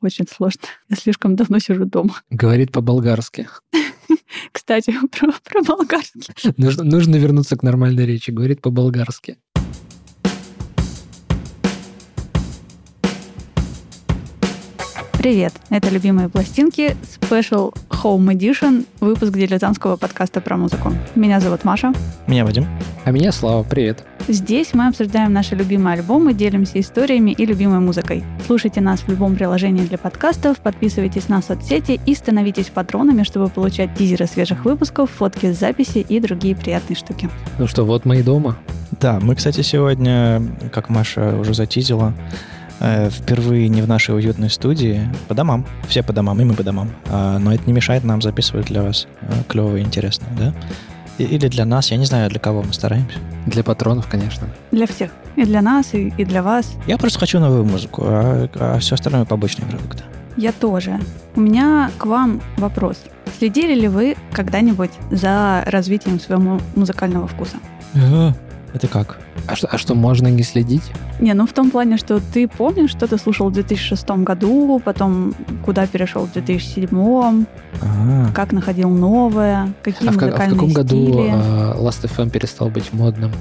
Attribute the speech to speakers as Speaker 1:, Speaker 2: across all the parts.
Speaker 1: очень сложно. Я слишком давно сижу дома.
Speaker 2: Говорит по-болгарски.
Speaker 1: Кстати, про, про болгарский.
Speaker 2: Нужно, нужно вернуться к нормальной речи. Говорит по-болгарски.
Speaker 1: Привет! Это «Любимые пластинки» Special Home Edition, выпуск дилетантского подкаста про музыку. Меня зовут Маша.
Speaker 3: Меня Вадим.
Speaker 2: А меня Слава. Привет.
Speaker 1: Здесь мы обсуждаем наши любимые альбомы, делимся историями и любимой музыкой. Слушайте нас в любом приложении для подкастов, подписывайтесь на соцсети и становитесь патронами, чтобы получать тизеры свежих выпусков, фотки с записи и другие приятные штуки.
Speaker 2: Ну что, вот мы и дома.
Speaker 3: Да, мы, кстати, сегодня, как Маша уже затизила, впервые не в нашей уютной студии, по домам, все по домам, и мы по домам. А, но это не мешает нам записывать для вас э, клево и интересно, да? Или для нас, я не знаю, для кого мы стараемся.
Speaker 2: Для патронов, конечно.
Speaker 1: Для всех. И для нас, и, и для вас.
Speaker 3: Я просто хочу новую музыку, а, а все остальное побочные продукты.
Speaker 1: Я тоже. У меня к вам вопрос. Следили ли вы когда-нибудь за развитием своего музыкального вкуса?
Speaker 3: Это как?
Speaker 2: А что, а что, можно не следить?
Speaker 1: Не, ну в том плане, что ты помнишь, что ты слушал в 2006 году, потом куда перешел в 2007, ага. как находил новое, какие
Speaker 2: а
Speaker 1: музыкальные
Speaker 2: в, а в каком
Speaker 1: стили.
Speaker 2: году э, Last FM перестал быть модным?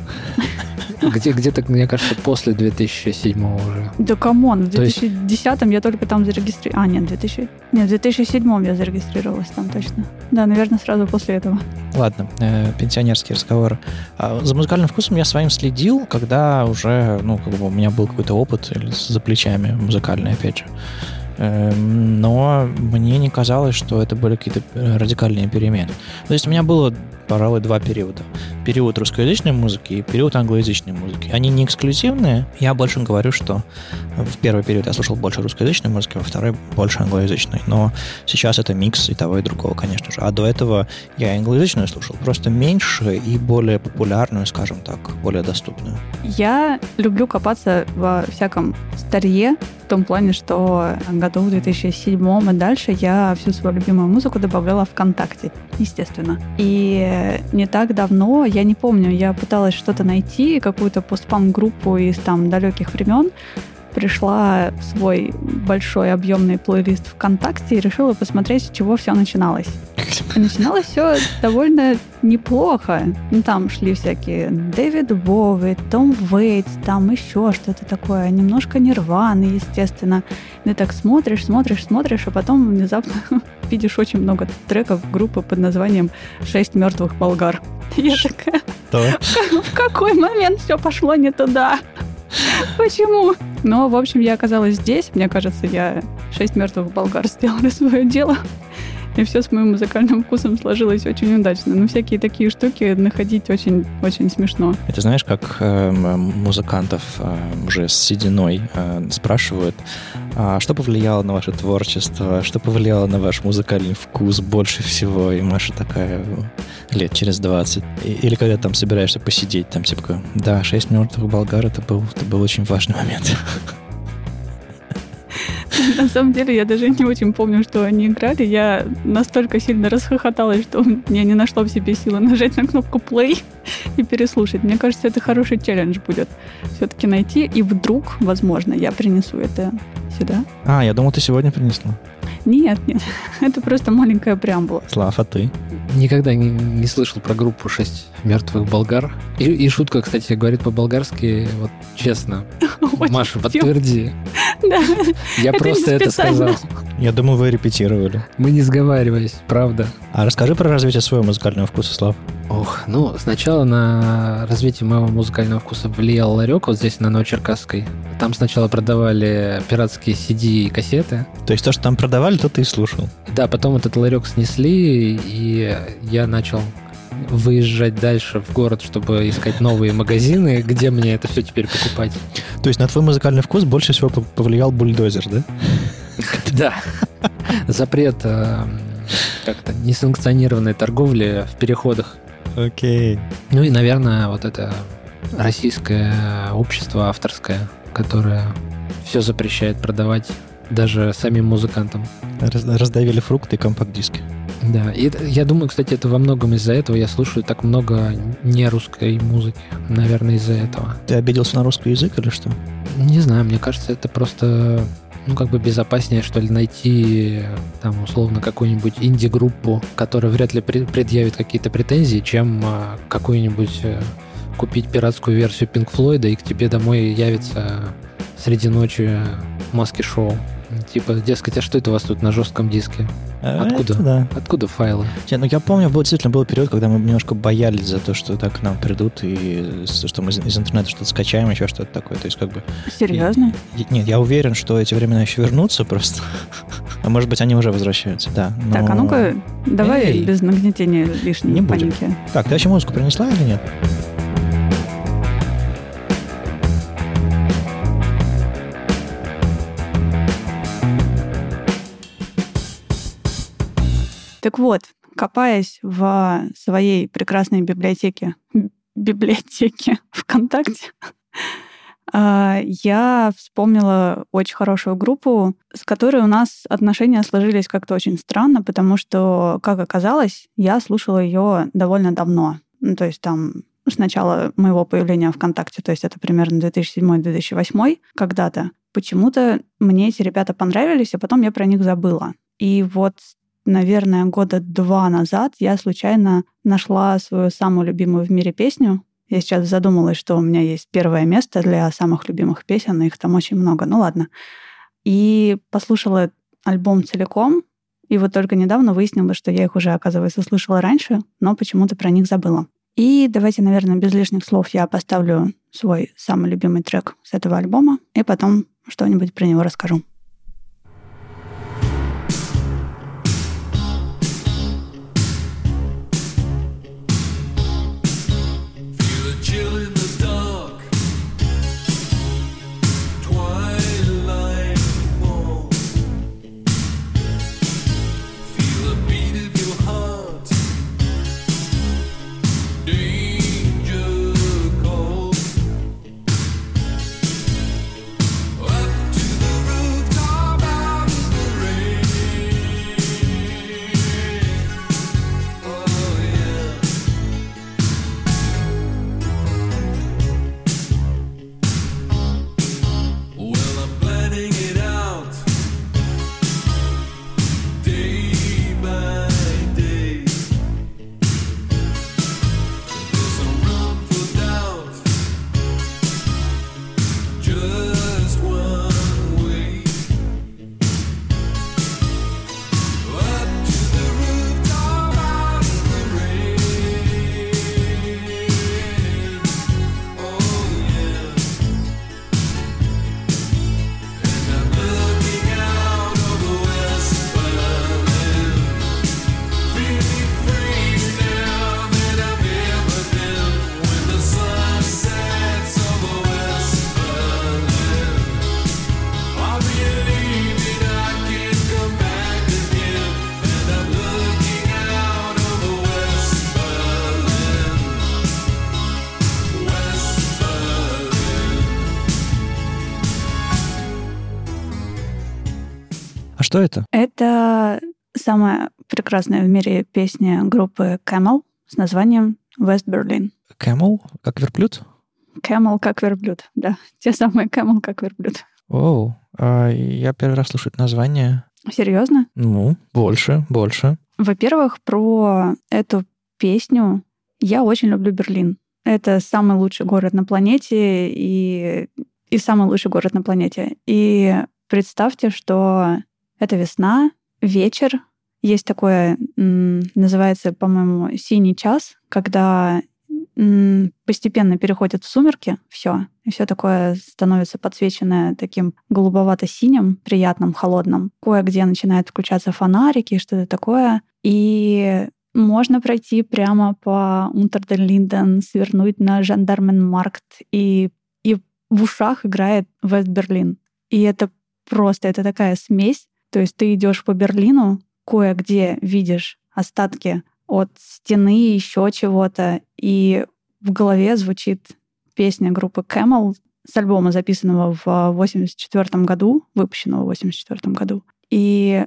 Speaker 2: Где, где-то, мне кажется, после 2007 уже.
Speaker 1: Да come on, в 2010 я только там зарегистрировалась. А, нет, 2000... нет, в 2007 я зарегистрировалась там точно. Да, наверное, сразу после этого.
Speaker 3: Ладно, э, пенсионерский разговор. А, за музыкальным вкусом я своим следил, когда уже, ну, как бы у меня был какой-то опыт или за плечами музыкальный, опять же. Эм, но мне не казалось, что это были какие-то радикальные перемены. То есть у меня было пожалуй, два периода. Период русскоязычной музыки и период англоязычной музыки. Они не эксклюзивные. Я больше говорю, что в первый период я слушал больше русскоязычной музыки, во второй больше англоязычной. Но сейчас это микс и того, и другого, конечно же. А до этого я англоязычную слушал, просто меньше и более популярную, скажем так, более доступную.
Speaker 1: Я люблю копаться во всяком старье, в том плане, что году в 2007 и дальше я всю свою любимую музыку добавляла ВКонтакте, естественно. И не так давно, я не помню, я пыталась что-то найти, какую-то постпанк-группу из там далеких времен, пришла в свой большой объемный плейлист ВКонтакте и решила посмотреть, с чего все начиналось. И начиналось все довольно неплохо. Ну, там шли всякие Дэвид Боуи, Том Вейтс, там еще что-то такое, немножко нирваны, естественно. Ты так смотришь, смотришь, смотришь, а потом внезапно видишь очень много треков группы под названием «Шесть мертвых болгар». Я такая, в какой момент все пошло не туда? Почему? Но, в общем, я оказалась здесь. Мне кажется, я шесть мертвых болгар сделала свое дело. И все с моим музыкальным вкусом сложилось очень удачно. Но всякие такие штуки находить очень-очень смешно.
Speaker 3: Это знаешь, как э, музыкантов э, уже с сединой э, спрашивают, а что повлияло на ваше творчество, что повлияло на ваш музыкальный вкус больше всего? И Маша такая лет через 20. Или когда там собираешься посидеть, там типа, да, шесть мертвых болгар, это был, это был очень важный момент.
Speaker 1: На самом деле, я даже не очень помню, что они играли. Я настолько сильно расхохоталась, что я не нашла в себе силы нажать на кнопку play и переслушать. Мне кажется, это хороший челлендж будет все-таки найти. И вдруг, возможно, я принесу это сюда.
Speaker 3: А, я думал, ты сегодня принесла.
Speaker 1: Нет, нет. Это просто маленькая преамбула.
Speaker 3: Слав, а ты?
Speaker 2: Никогда не, не слышал про группу «Шесть мертвых болгар». И, и шутка, кстати, говорит по-болгарски, вот честно. Маша, подтверди.
Speaker 1: Да.
Speaker 2: Я просто это сказал.
Speaker 3: Я думал, вы репетировали.
Speaker 2: Мы не сговаривались, правда.
Speaker 3: А расскажи про развитие своего музыкального вкуса, Слав.
Speaker 2: Ох, ну, сначала на развитие моего музыкального вкуса влиял ларек вот здесь, на Новочеркасской. Там сначала продавали пиратские CD и кассеты.
Speaker 3: То есть то, что там продавали, то ты и слушал?
Speaker 2: Да, потом этот ларек снесли, и я начал выезжать дальше в город, чтобы искать новые магазины, где мне это все теперь покупать.
Speaker 3: То есть на твой музыкальный вкус больше всего повлиял бульдозер, да?
Speaker 2: Да. Запрет э, как-то несанкционированной торговли в переходах.
Speaker 3: Окей.
Speaker 2: Ну и, наверное, вот это российское общество авторское, которое все запрещает продавать даже самим музыкантам.
Speaker 3: Раздавили фрукты и компакт-диски.
Speaker 2: Да, и это, я думаю, кстати, это во многом из-за этого я слушаю так много не русской музыки. Наверное, из-за этого.
Speaker 3: Ты обиделся на русский язык или что?
Speaker 2: Не знаю, мне кажется, это просто ну, как бы безопаснее, что ли, найти там, условно, какую-нибудь инди-группу, которая вряд ли предъявит какие-то претензии, чем а, какую-нибудь э, купить пиратскую версию Pink Floyd, и к тебе домой явится среди ночи маски шоу. Типа, дескать, а что это у вас тут на жестком диске? А, Откуда? Это да. Откуда файлы?
Speaker 3: Не, ну я помню, был, действительно был период, когда мы немножко боялись за то, что так к нам придут и что мы из, из интернета что-то скачаем, еще что-то такое. То есть как бы...
Speaker 1: Серьезно?
Speaker 3: И, нет, я уверен, что эти времена еще вернутся просто. а может быть, они уже возвращаются, да.
Speaker 1: Но... Так, а ну-ка, давай Эй, без нагнетения лишней не паники. Будем.
Speaker 3: Так, ты вообще музыку принесла или нет?
Speaker 1: Так вот, копаясь в своей прекрасной библиотеке, библиотеке ВКонтакте, а, я вспомнила очень хорошую группу, с которой у нас отношения сложились как-то очень странно, потому что, как оказалось, я слушала ее довольно давно. Ну, то есть там с начала моего появления ВКонтакте, то есть это примерно 2007-2008 когда-то. Почему-то мне эти ребята понравились, а потом я про них забыла. И вот наверное, года два назад я случайно нашла свою самую любимую в мире песню. Я сейчас задумалась, что у меня есть первое место для самых любимых песен, их там очень много. Ну ладно. И послушала альбом целиком, и вот только недавно выяснила, что я их уже, оказывается, слышала раньше, но почему-то про них забыла. И давайте, наверное, без лишних слов я поставлю свой самый любимый трек с этого альбома, и потом что-нибудь про него расскажу.
Speaker 3: Что это?
Speaker 1: Это самая прекрасная в мире песня группы Camel с названием West Berlin.
Speaker 3: Camel? Как верблюд?
Speaker 1: Camel как верблюд, да. Те самые Camel как верблюд.
Speaker 3: Оу, а я первый раз слышу это название.
Speaker 1: Серьезно?
Speaker 3: Ну, больше, больше.
Speaker 1: Во-первых, про эту песню я очень люблю Берлин. Это самый лучший город на планете и, и самый лучший город на планете. И представьте, что это весна, вечер. Есть такое, называется, по-моему, синий час, когда постепенно переходят в сумерки, все, и все такое становится подсвеченное таким голубовато-синим, приятным, холодным. Кое-где начинают включаться фонарики, что-то такое. И можно пройти прямо по Унтерден-Линден, свернуть на Жандарменмаркт, и, и в ушах играет Вест-Берлин. И это просто, это такая смесь то есть ты идешь по Берлину, кое-где видишь остатки от стены, еще чего-то, и в голове звучит песня группы Camel с альбома, записанного в 84 году, выпущенного в 84 году. И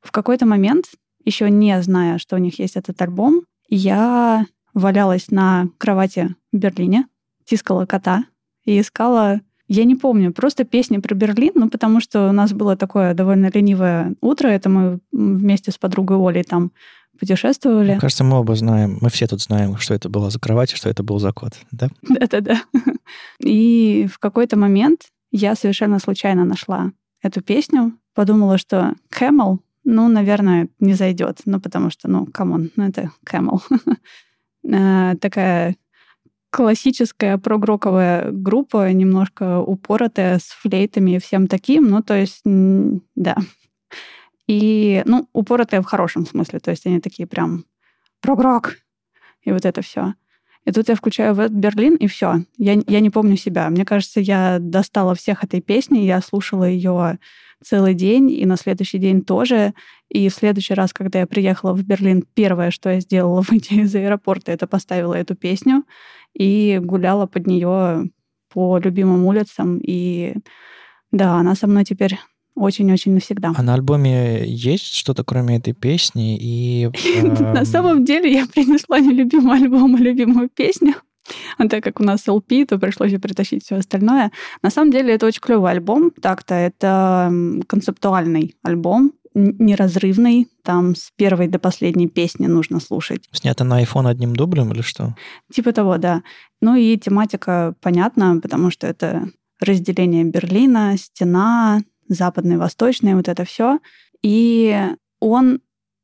Speaker 1: в какой-то момент, еще не зная, что у них есть этот альбом, я валялась на кровати в Берлине, тискала кота и искала Я не помню, просто песни про Берлин, ну, потому что у нас было такое довольно ленивое утро, это мы вместе с подругой Олей там путешествовали.
Speaker 3: Мне кажется, мы оба знаем, мы все тут знаем, что это было за кровать и что это был за кот, да?
Speaker 1: Да-да-да. И в какой-то момент я совершенно случайно нашла эту песню, подумала, что Camel, ну, наверное, не зайдет, ну, потому что, ну, come on, ну, это Camel. Э, такая классическая прогроковая группа, немножко упоротая, с флейтами и всем таким. Ну, то есть, да. И, ну, упоротая в хорошем смысле. То есть они такие прям прогрок. И вот это все. И тут я включаю в Берлин, и все. Я, я не помню себя. Мне кажется, я достала всех этой песни, я слушала ее целый день, и на следующий день тоже. И в следующий раз, когда я приехала в Берлин, первое, что я сделала, выйдя из аэропорта, это поставила эту песню и гуляла под нее по любимым улицам. И да, она со мной теперь очень-очень навсегда.
Speaker 3: А на альбоме есть что-то, кроме этой песни? И
Speaker 1: на эм, самом деле я принесла не любимый альбом, а любимую песню. А так как у нас LP, то пришлось и притащить все остальное. На самом деле это очень клевый альбом. Так-то это концептуальный альбом, неразрывный. Там с первой до последней песни нужно слушать.
Speaker 3: Снято на iPhone одним дублем или что?
Speaker 1: Типа того, да. Ну и тематика понятна, потому что это разделение Берлина, стена, западный, восточный, вот это все. И он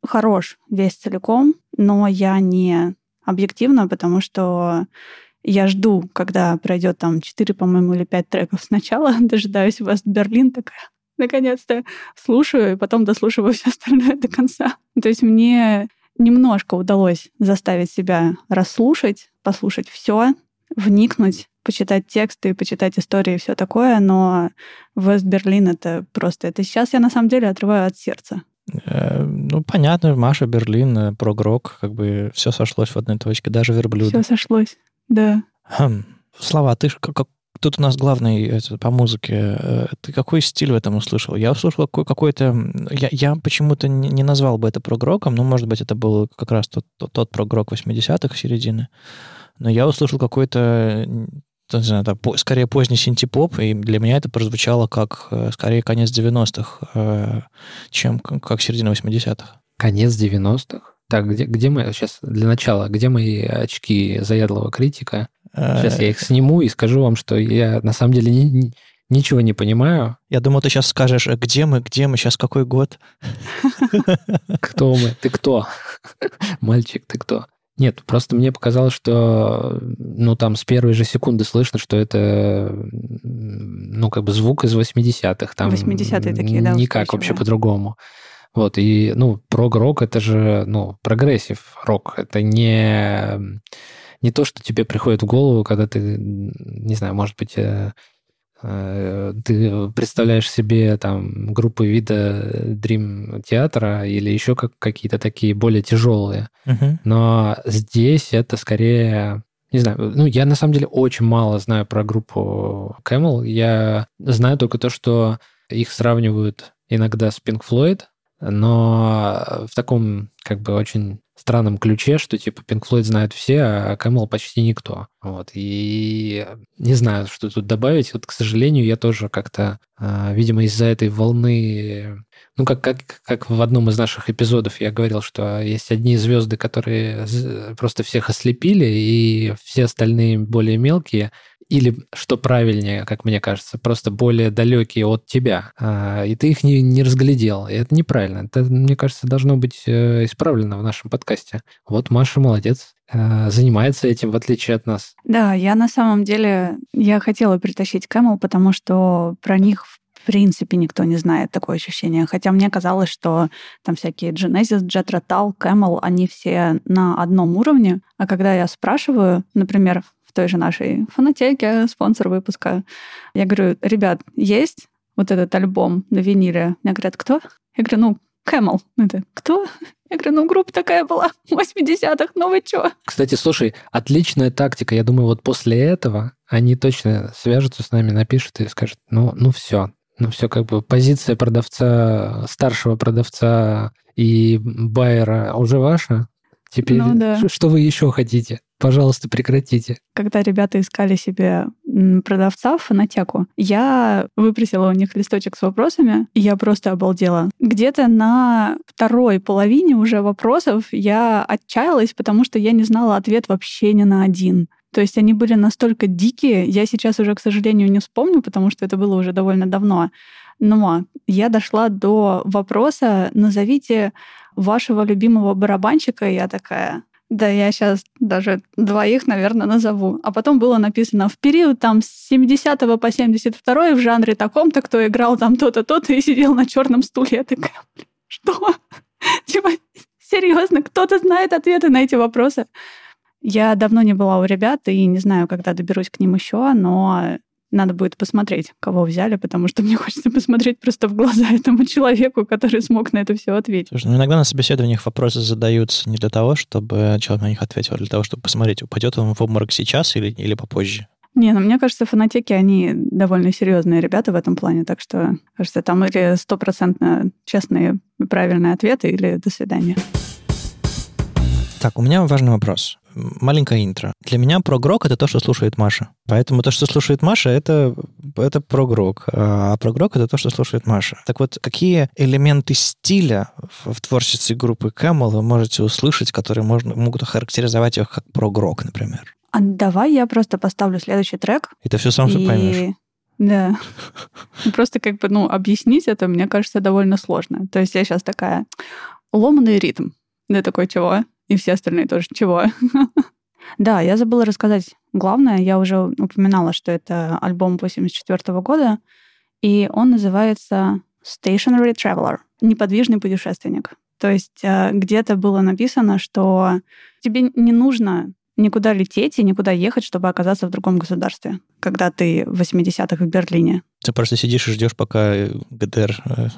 Speaker 1: хорош весь целиком, но я не объективно, потому что я жду, когда пройдет там 4, по-моему, или 5 треков сначала, дожидаюсь вас Берлин, такая, наконец-то слушаю, и потом дослушиваю все остальное до конца. То есть мне немножко удалось заставить себя расслушать, послушать все, вникнуть, почитать тексты, почитать истории и все такое, но Вест-Берлин это просто... Это сейчас я на самом деле отрываю от сердца.
Speaker 3: Э, ну, понятно, Маша, Берлин, э, прогрок, как бы все сошлось в одной точке, даже верблюд.
Speaker 1: Все сошлось, да.
Speaker 3: Хм. Слава, ты как тут у нас главный это, по музыке. Э, ты какой стиль в этом услышал? Я услышал какой, какой-то... Я, я почему-то не, назвал бы это прогроком, но, может быть, это был как раз тот, тот, тот прогрок 80-х середины. Но я услышал какой-то скорее поздний синтепоп, и для меня это прозвучало как э, скорее конец 90-х, э, чем как середина 80-х.
Speaker 2: Конец 90-х? Так, где, где мы сейчас для начала, где мои очки заядлого критика? Сейчас я их сниму и скажу вам, что я на самом деле не, ничего не понимаю.
Speaker 3: Я думал, ты сейчас скажешь, «Э, где мы, где мы, сейчас какой год?
Speaker 2: Кто мы? Ты кто? Мальчик, ты кто? Нет, просто мне показалось, что ну там с первой же секунды слышно, что это ну как бы звук из 80-х. Там
Speaker 1: 80-е такие, да.
Speaker 2: Никак вообще по-другому. Вот, и, ну, прог-рок — это же, ну, progressive rock. Это не, не то, что тебе приходит в голову, когда ты, не знаю, может быть, э, Э, ты представляешь себе там группы вида Dream театра или еще как, какие-то такие более тяжелые. Uh-huh. Но здесь это скорее не знаю, ну, я на самом деле очень мало знаю про группу Camel. Я знаю только то, что их сравнивают иногда с Pink Floyd, но в таком как бы очень странном ключе, что типа Pink Floyd знают все, а Camel почти никто. Вот. И не знаю, что тут добавить. Вот, к сожалению, я тоже как-то, а, видимо, из-за этой волны ну, как, как, как в одном из наших эпизодов я говорил, что есть одни звезды, которые просто всех ослепили, и все остальные более мелкие или, что правильнее, как мне кажется, просто более далекие от тебя, а, и ты их не, не разглядел. И это неправильно. Это, мне кажется, должно быть э, исправлено в нашем подкасте. Вот Маша молодец э, занимается этим, в отличие от нас.
Speaker 1: Да, я на самом деле, я хотела притащить Camel, потому что про них в принципе никто не знает такое ощущение. Хотя мне казалось, что там всякие Genesis, Jet Rotal, Camel, они все на одном уровне. А когда я спрашиваю, например, в той же нашей фанатеке, спонсор выпуска. Я говорю, ребят, есть вот этот альбом на виниле? Мне говорят, кто? Я говорю, ну, Camel. Это кто? Я говорю, ну, группа такая была в 80-х, ну вы чё?
Speaker 2: Кстати, слушай, отличная тактика. Я думаю, вот после этого они точно свяжутся с нами, напишут и скажут, ну, ну все, ну все как бы позиция продавца, старшего продавца и байера уже ваша. Теперь ну, да. что вы еще хотите? Пожалуйста, прекратите.
Speaker 1: Когда ребята искали себе продавца в фонотеку, я выпросила у них листочек с вопросами, и я просто обалдела. Где-то на второй половине уже вопросов я отчаялась, потому что я не знала ответ вообще ни на один. То есть они были настолько дикие, я сейчас уже, к сожалению, не вспомню, потому что это было уже довольно давно. Но я дошла до вопроса «назовите вашего любимого барабанщика», и я такая да, я сейчас даже двоих, наверное, назову. А потом было написано в период там с 70 по 72 в жанре таком-то, кто играл там то-то, то-то и сидел на черном стуле. Я такая, что? Типа, серьезно, кто-то знает ответы на эти вопросы? Я давно не была у ребят и не знаю, когда доберусь к ним еще, но надо будет посмотреть, кого взяли, потому что мне хочется посмотреть просто в глаза этому человеку, который смог на это все ответить.
Speaker 3: Слушай, ну иногда на собеседованиях вопросы задаются не для того, чтобы человек на них ответил, а для того, чтобы посмотреть, упадет он в обморок сейчас или, или попозже.
Speaker 1: Не, ну мне кажется, фанатеки, они довольно серьезные ребята в этом плане, так что, кажется, там или стопроцентно честные правильные ответы, или до свидания.
Speaker 3: Так, у меня важный вопрос маленькое интро. Для меня прогрок — это то, что слушает Маша. Поэтому то, что слушает Маша, это, это прогрок. А прогрок — это то, что слушает Маша. Так вот, какие элементы стиля в, в творчестве группы Camel вы можете услышать, которые можно, могут охарактеризовать их как прогрок, например?
Speaker 1: А давай я просто поставлю следующий трек.
Speaker 3: И ты все сам и... поймешь.
Speaker 1: Да. Просто как бы, ну, объяснить это, мне кажется, довольно сложно. То есть я сейчас такая, ломанный ритм. Да такой, чего? И все остальные тоже чего. Да, я забыла рассказать главное. Я уже упоминала, что это альбом 84 года, и он называется Stationary Traveler, неподвижный путешественник. То есть э, где-то было написано, что тебе не нужно никуда лететь и никуда ехать, чтобы оказаться в другом государстве, когда ты в 80-х в Берлине.
Speaker 3: Ты просто сидишь и ждешь, пока ГДР э,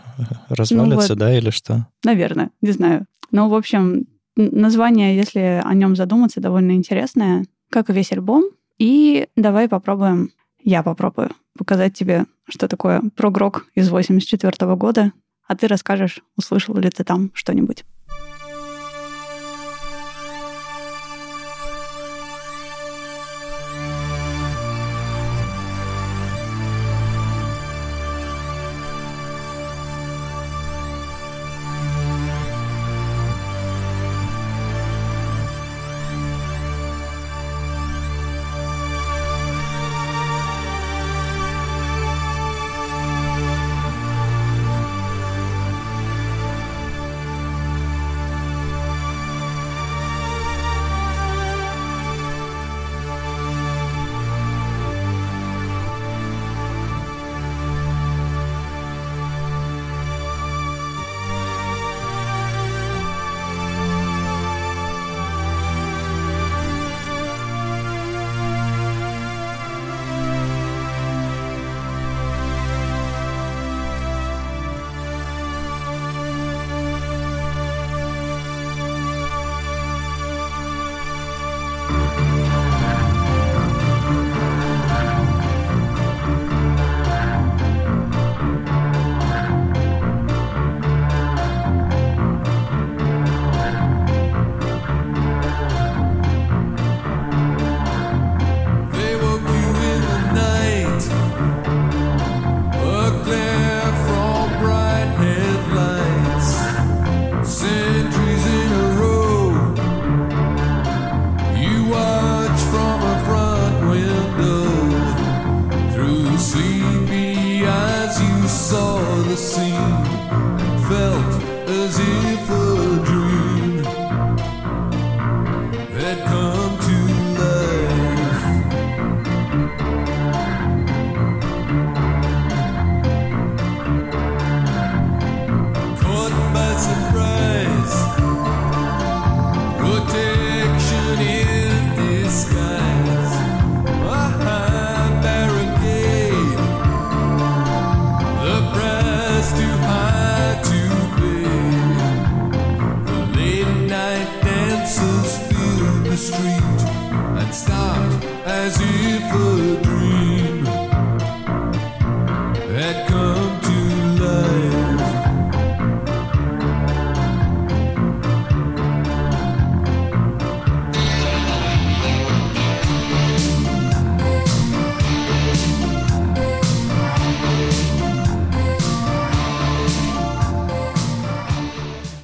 Speaker 3: развалится, ну, вот, да, или что?
Speaker 1: Наверное, не знаю. Ну, в общем, Название, если о нем задуматься, довольно интересное, как и весь альбом. И давай попробуем, я попробую показать тебе, что такое прогрок из 84 года, а ты расскажешь, услышал ли ты там что-нибудь. surprise.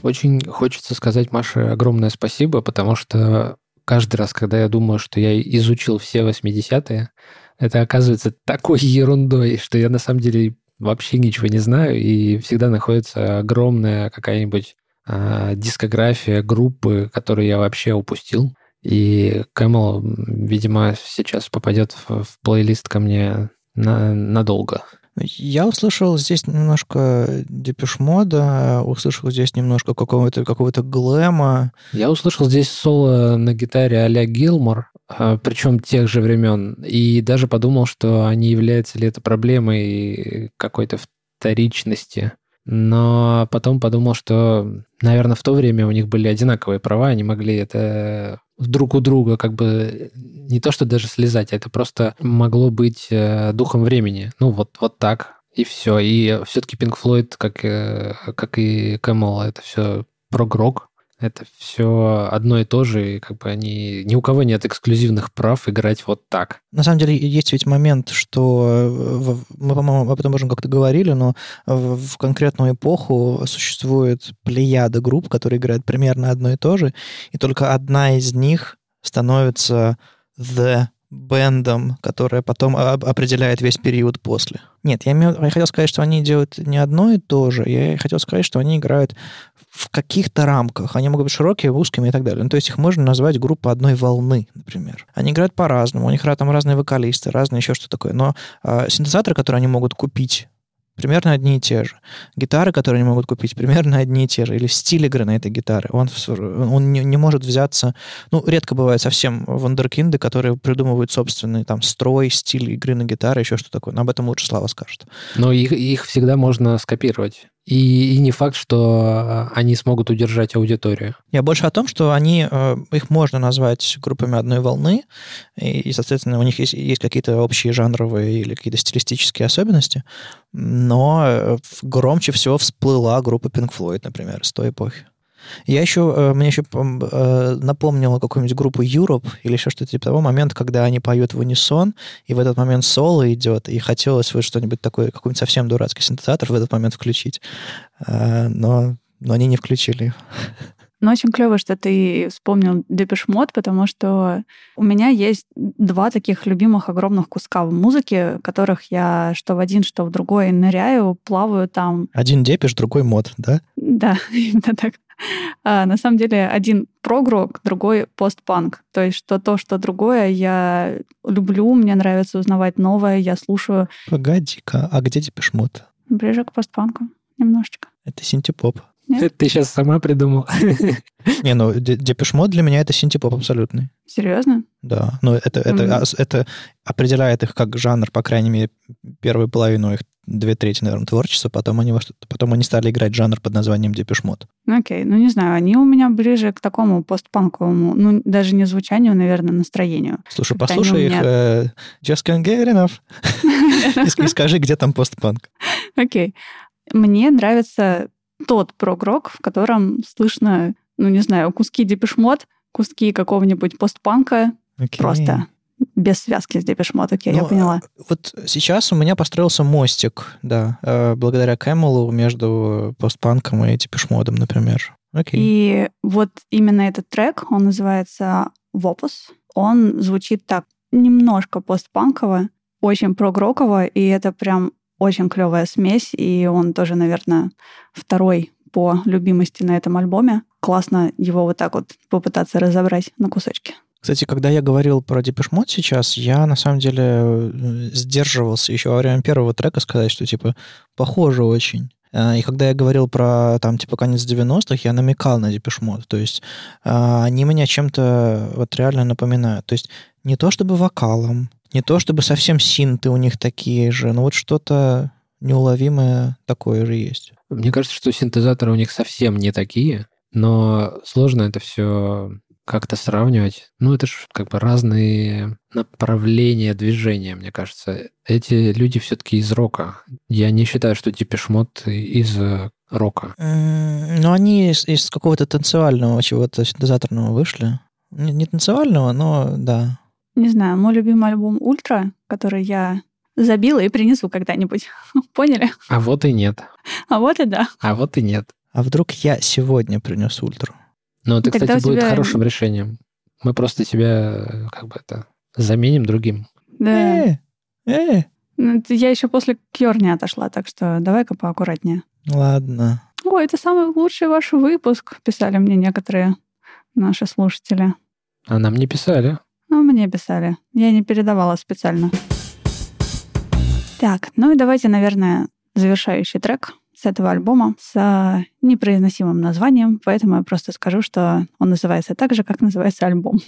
Speaker 2: Очень хочется сказать Маше огромное спасибо, потому что каждый раз, когда я думаю, что я изучил все 80-е, это оказывается такой ерундой, что я на самом деле вообще ничего не знаю, и всегда находится огромная какая-нибудь э, дискография группы, которую я вообще упустил. И Camel, видимо, сейчас попадет в, в плейлист ко мне на, надолго.
Speaker 3: Я услышал здесь немножко депешмода, услышал здесь немножко какого-то какого глэма.
Speaker 2: Я услышал здесь соло на гитаре а-ля Гилмор, а, причем тех же времен, и даже подумал, что они являются ли это проблемой какой-то вторичности. Но потом подумал, что, наверное, в то время у них были одинаковые права, они могли это друг у друга как бы не то, что даже слезать, а это просто могло быть э, духом времени. Ну, вот, вот так, и все. И все-таки Pink Floyd, как, э, как и Кэмэл, это все прогрок. Это все одно и то же, и как бы они... Ни у кого нет эксклюзивных прав играть вот так.
Speaker 3: На самом деле есть ведь момент, что мы, по-моему, об этом уже как-то говорили, но в конкретную эпоху существует плеяда групп, которые играют примерно одно и то же, и только одна из них становится the бендом, которая потом определяет весь период после. Нет, я, я хотел сказать, что они делают не одно и то же. Я хотел сказать, что они играют в каких-то рамках. Они могут быть широкими, узкими и так далее. Ну, то есть их можно назвать группа одной волны, например. Они играют по-разному, у них там разные вокалисты, разные еще что такое. Но э, синтезаторы, которые они могут купить примерно одни и те же. Гитары, которые они могут купить, примерно одни и те же. Или стиль игры на этой гитаре. Он, он не, не может взяться... Ну, редко бывает совсем вундеркинды, которые придумывают собственный там строй, стиль игры на гитаре, еще что такое. Но об этом лучше Слава скажет.
Speaker 2: Но их, их всегда можно скопировать. И, и не факт, что они смогут удержать аудиторию.
Speaker 3: Я больше о том, что они, э, их можно назвать группами одной волны, и, и соответственно, у них есть, есть какие-то общие жанровые или какие-то стилистические особенности, но э, громче всего всплыла группа Pink Floyd, например, с той эпохи. Я еще, э, мне еще э, напомнила какую-нибудь группу Europe или еще что-то типа того момента, когда они поют в унисон, и в этот момент соло идет, и хотелось вот что-нибудь такое, какой-нибудь совсем дурацкий синтезатор в этот момент включить, э, но, но они не включили.
Speaker 1: Ну, очень клево, что ты вспомнил Депешмот, потому что у меня есть два таких любимых огромных куска в музыке, которых я что в один, что в другой ныряю, плаваю там.
Speaker 3: Один Депеш, другой мод, да?
Speaker 1: Да, именно так. А, на самом деле один прогрок, другой постпанк. То есть что то, что другое я люблю, мне нравится узнавать новое, я слушаю.
Speaker 3: Погоди-ка, а где Депешмот?
Speaker 1: Ближе к постпанку немножечко.
Speaker 3: Это синтепоп.
Speaker 2: Нет? ты сейчас сама придумал.
Speaker 3: Не, ну Депешмот для меня это синтепоп абсолютный.
Speaker 1: Серьезно?
Speaker 3: Да. Но это, это, mm-hmm. это определяет их как жанр, по крайней мере, первую половину их две трети, наверное, творчества, потом они, во что потом они стали играть жанр под названием Депешмот.
Speaker 1: Окей, ну не знаю, они у меня ближе к такому постпанковому, ну даже не звучанию, наверное, настроению.
Speaker 3: Слушай, Как послушай их, меня... э, Just can't get enough. и скажи, где там постпанк.
Speaker 1: Окей. Мне нравится тот прогрок, в котором слышно, ну не знаю, куски депешмот, куски какого-нибудь постпанка, просто без связки с депешмот, окей, ну, я поняла.
Speaker 3: Вот сейчас у меня построился мостик, да, э, благодаря Кэмелу между постпанком и депешмодом, например. Окей.
Speaker 1: И вот именно этот трек, он называется «Вопус», он звучит так немножко постпанково, очень прогроково, и это прям очень клевая смесь, и он тоже, наверное, второй по любимости на этом альбоме. Классно его вот так вот попытаться разобрать на кусочки.
Speaker 3: Кстати, когда я говорил про Depeche Mode сейчас, я на самом деле э, сдерживался еще во время первого трека сказать, что типа похоже очень. А, и когда я говорил про там типа конец 90-х, я намекал на Depeche Mode. То есть а, они меня чем-то вот реально напоминают. То есть не то чтобы вокалом, не то чтобы совсем синты у них такие же, но вот что-то неуловимое такое же есть.
Speaker 2: Мне кажется, что синтезаторы у них совсем не такие, но сложно это все как-то сравнивать. Ну, это же как бы разные направления движения, мне кажется. Эти люди все-таки из рока. Я не считаю, что Депешмот из э, рока.
Speaker 3: Ну, они из, из какого-то танцевального чего-то синтезаторного вышли. Не, не танцевального, но да.
Speaker 1: Не знаю, мой любимый альбом «Ультра», который я забила и принесу когда-нибудь. Поняли?
Speaker 2: А вот и нет.
Speaker 1: А вот и да.
Speaker 2: А вот и нет.
Speaker 3: А вдруг я сегодня принес ультру?
Speaker 2: Ну, это,
Speaker 1: Тогда
Speaker 2: кстати,
Speaker 1: у
Speaker 2: будет
Speaker 1: тебя-
Speaker 2: хорошим решением. Мы просто тебя э, как бы это заменим другим.
Speaker 1: Да.
Speaker 3: Э, э,
Speaker 1: Ну, это Я еще после Кьор не отошла, так что давай-ка поаккуратнее.
Speaker 3: ладно.
Speaker 1: Ой, это самый лучший ваш выпуск, писали мне некоторые наши слушатели.
Speaker 2: А нам не писали.
Speaker 1: Ну, мне писали. Я не передавала специально. Так, ну и давайте, наверное, завершающий трек с этого альбома с непроизносимым названием, поэтому я просто скажу, что он называется так же, как называется альбом.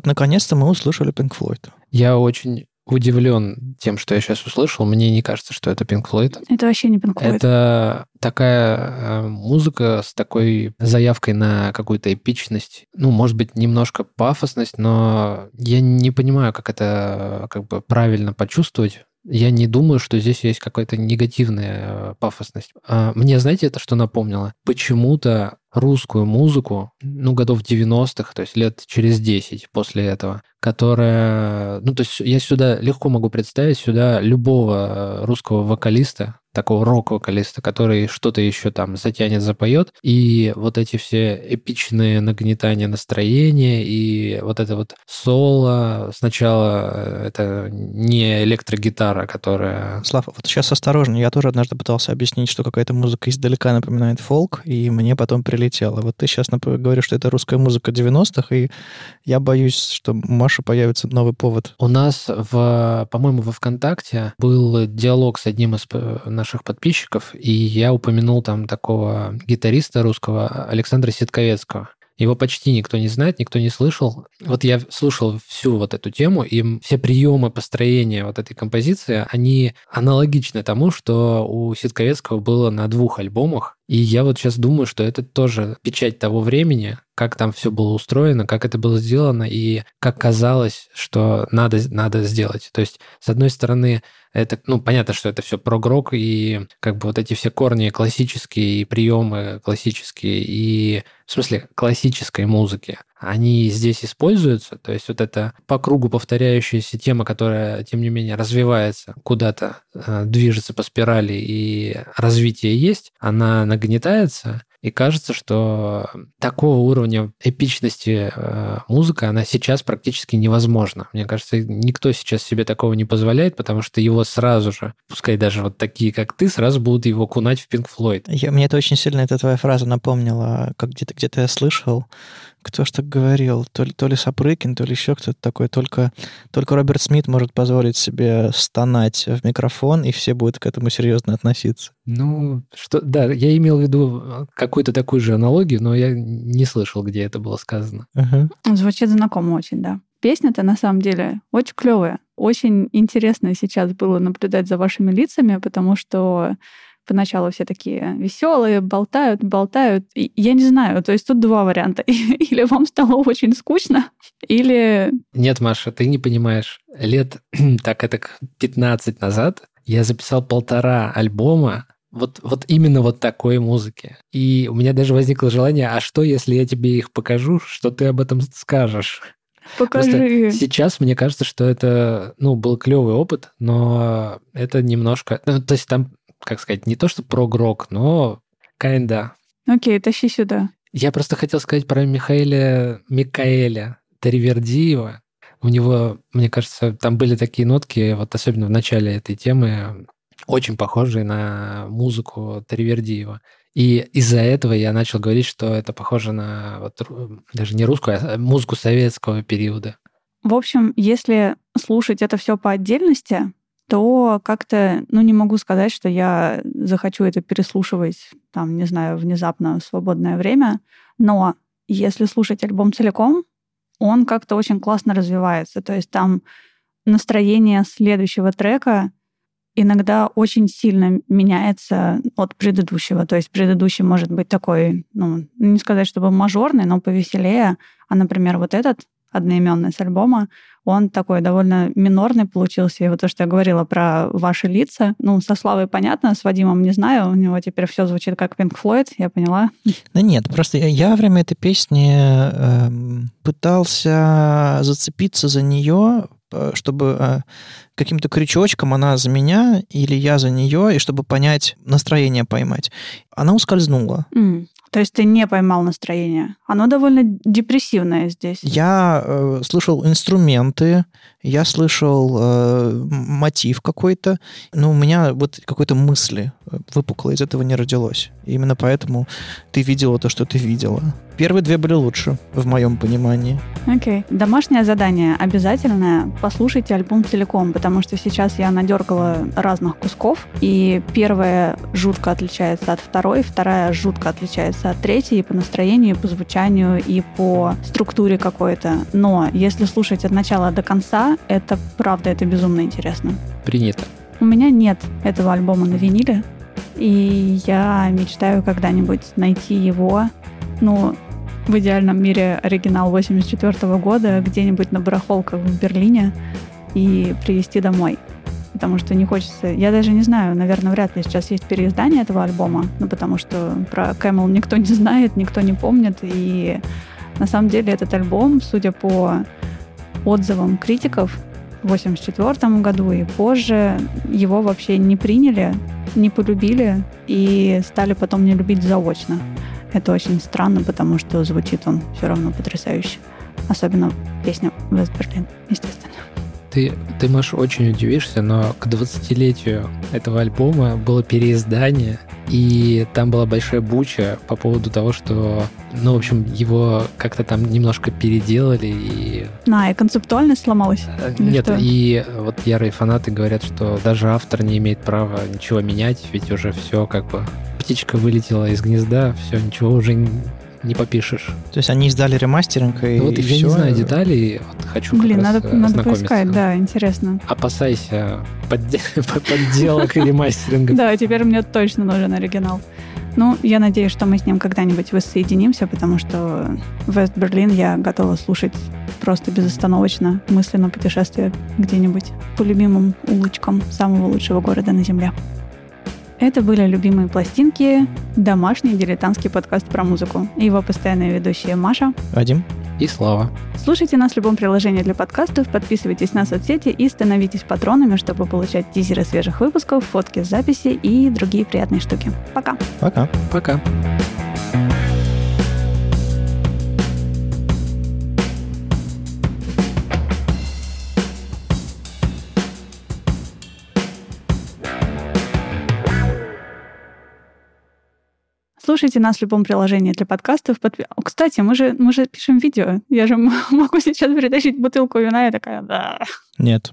Speaker 3: Вот наконец-то мы услышали Pink Floyd.
Speaker 2: Я очень удивлен тем, что я сейчас услышал. Мне не кажется, что это Pink Floyd.
Speaker 1: Это вообще не Pink Floyd.
Speaker 2: Это такая э, музыка с такой заявкой на какую-то эпичность. Ну, может быть, немножко пафосность, но я не понимаю, как это э, как бы правильно почувствовать. Я не думаю, что здесь есть какая-то негативная э, пафосность. А Мне, знаете, это что напомнило? Почему-то русскую музыку, ну, годов 90-х, то есть лет через 10 после этого, которая... Ну, то есть я сюда легко могу представить сюда любого э, русского вокалиста, такого рок-вокалиста, который что-то еще там затянет, запоет, и вот эти все эпичные нагнетания настроения, и вот это вот соло, сначала э, это не электрогитара, которая...
Speaker 3: Слава, вот сейчас осторожно. Я тоже однажды пытался объяснить, что какая-то музыка издалека напоминает фолк, и мне потом прилетело пролетело. Вот ты сейчас говоришь, что это русская музыка 90-х, и я боюсь, что у Маши появится новый повод.
Speaker 2: У нас, в, по-моему, во ВКонтакте был диалог с одним из э, наших подписчиков, и я упомянул там такого гитариста русского Александра Ситковецкого. Его почти никто не знает, никто не слышал. Вот я слушал всю вот эту тему, и все приемы построения вот этой композиции, они аналогичны тому, что у Ситковецкого было на двух альбомах. И я вот сейчас думаю, что это тоже печать того времени, как там все было устроено, как это было сделано и как казалось, что надо, надо сделать. То есть, с одной стороны, это, ну, понятно, что это все прогрок и как бы вот эти все корни классические и приемы классические и, в смысле, классической музыки, они здесь используются, то есть вот эта по кругу повторяющаяся тема, которая, тем не менее, развивается, куда-то э, движется по спирали и развитие есть, она нагнетается, и кажется, что такого уровня эпичности э, музыка, она сейчас практически невозможна. Мне кажется, никто сейчас себе такого не позволяет, потому что его сразу же, пускай даже вот такие, как ты, сразу будут его кунать в Pink Floyd.
Speaker 3: Мне это очень сильно, эта твоя фраза напомнила, как где-то где я слышал, кто ж так говорил, то ли, то ли Сапрыкин, то ли еще кто-то такой, только, только Роберт Смит может позволить себе стонать в микрофон, и все будут к этому серьезно относиться.
Speaker 2: Ну, что, да, я имел в виду какую-то такую же аналогию, но я не слышал, где это было сказано.
Speaker 1: Uh-huh. Звучит знакомо очень, да. Песня-то на самом деле очень клевая. Очень интересно сейчас было наблюдать за вашими лицами, потому что поначалу все такие веселые, болтают, болтают. И я не знаю, то есть тут два варианта. Или вам стало очень скучно, или...
Speaker 2: Нет, Маша, ты не понимаешь. Лет так это 15 назад я записал полтора альбома вот, вот именно вот такой музыки. И у меня даже возникло желание, а что, если я тебе их покажу, что ты об этом скажешь?
Speaker 1: Покажи. Просто
Speaker 2: сейчас мне кажется, что это, ну, был клевый опыт, но это немножко, ну, то есть там как сказать, не то что прогрок, но kinda.
Speaker 1: Окей, тащи сюда.
Speaker 2: Я просто хотел сказать про Михаэля Микаэля Таривердиева. У него, мне кажется, там были такие нотки, вот особенно в начале этой темы, очень похожие на музыку Таривердиева. И из-за этого я начал говорить, что это похоже на вот, даже не русскую, а музыку советского периода.
Speaker 1: В общем, если слушать это все по отдельности, то как-то, ну, не могу сказать, что я захочу это переслушивать, там, не знаю, внезапно в свободное время. Но если слушать альбом целиком, он как-то очень классно развивается. То есть там настроение следующего трека иногда очень сильно меняется от предыдущего. То есть предыдущий может быть такой, ну, не сказать, чтобы мажорный, но повеселее. А, например, вот этот одноименный с альбома, он такой довольно минорный получился. И вот то, что я говорила про ваши лица, ну, со Славой понятно, с Вадимом не знаю, у него теперь все звучит как Pink Floyd, я поняла.
Speaker 3: Да нет, просто я во время этой песни э, пытался зацепиться за нее, э, чтобы э, каким-то крючочком она за меня или я за нее, и чтобы понять, настроение поймать. Она ускользнула.
Speaker 1: Mm. То есть ты не поймал настроение. Оно довольно депрессивное здесь.
Speaker 3: Я э, слышал инструменты, я слышал э, мотив какой-то, но у меня вот какой-то мысли выпукло из этого не родилось. И именно поэтому ты видела то, что ты видела. Первые две были лучше, в моем понимании.
Speaker 1: Окей. Okay. Домашнее задание обязательное. Послушайте альбом целиком, потому что сейчас я надергала разных кусков, и первая жутко отличается от второй, вторая жутко отличается от третьей и по настроению, и по звучанию, и по структуре какой-то. Но если слушать от начала до конца, это правда, это безумно интересно.
Speaker 2: Принято.
Speaker 1: У меня нет этого альбома на виниле, и я мечтаю когда-нибудь найти его, ну, в идеальном мире оригинал 84 года где-нибудь на барахолках в Берлине и привезти домой. Потому что не хочется... Я даже не знаю, наверное, вряд ли сейчас есть переиздание этого альбома, ну, потому что про Camel никто не знает, никто не помнит, и на самом деле этот альбом, судя по отзывам критиков, в 1984 году и позже его вообще не приняли, не полюбили и стали потом не любить заочно. Это очень странно, потому что звучит он все равно потрясающе. Особенно песня «Вест Берлин», естественно.
Speaker 2: Ты, ты, Маш, очень удивишься, но к 20-летию этого альбома было переиздание, и там была большая буча по поводу того, что, ну, в общем, его как-то там немножко переделали и...
Speaker 1: На, и концептуальность сломалась?
Speaker 2: Э, нет, что? и вот ярые фанаты говорят, что даже автор не имеет права ничего менять, ведь уже все как бы птичка вылетела из гнезда, все, ничего уже не попишешь.
Speaker 3: То есть они издали ремастеринг и,
Speaker 2: ну, вот
Speaker 3: и
Speaker 2: я
Speaker 3: все?
Speaker 2: не знаю деталей, вот хочу
Speaker 1: Блин, надо,
Speaker 2: э,
Speaker 1: надо поискать, да, интересно.
Speaker 2: Опасайся подделок и ремастерингов.
Speaker 1: Да, теперь мне точно нужен оригинал. Ну, я надеюсь, что мы с ним когда-нибудь воссоединимся, потому что Вест Берлин я готова слушать просто безостановочно, мысленно путешествие где-нибудь по любимым улочкам самого лучшего города на Земле. Это были «Любимые пластинки», домашний дилетантский подкаст про музыку. Его постоянные ведущие Маша,
Speaker 3: Вадим
Speaker 2: и Слава.
Speaker 1: Слушайте нас в любом приложении для подкастов, подписывайтесь на соцсети и становитесь патронами, чтобы получать тизеры свежих выпусков, фотки записи и другие приятные штуки. Пока.
Speaker 3: Пока.
Speaker 2: Пока.
Speaker 1: Слушайте нас в любом приложении для подкастов. Кстати, мы же, мы же пишем видео. Я же могу сейчас притащить бутылку вина и такая, да.
Speaker 3: Нет.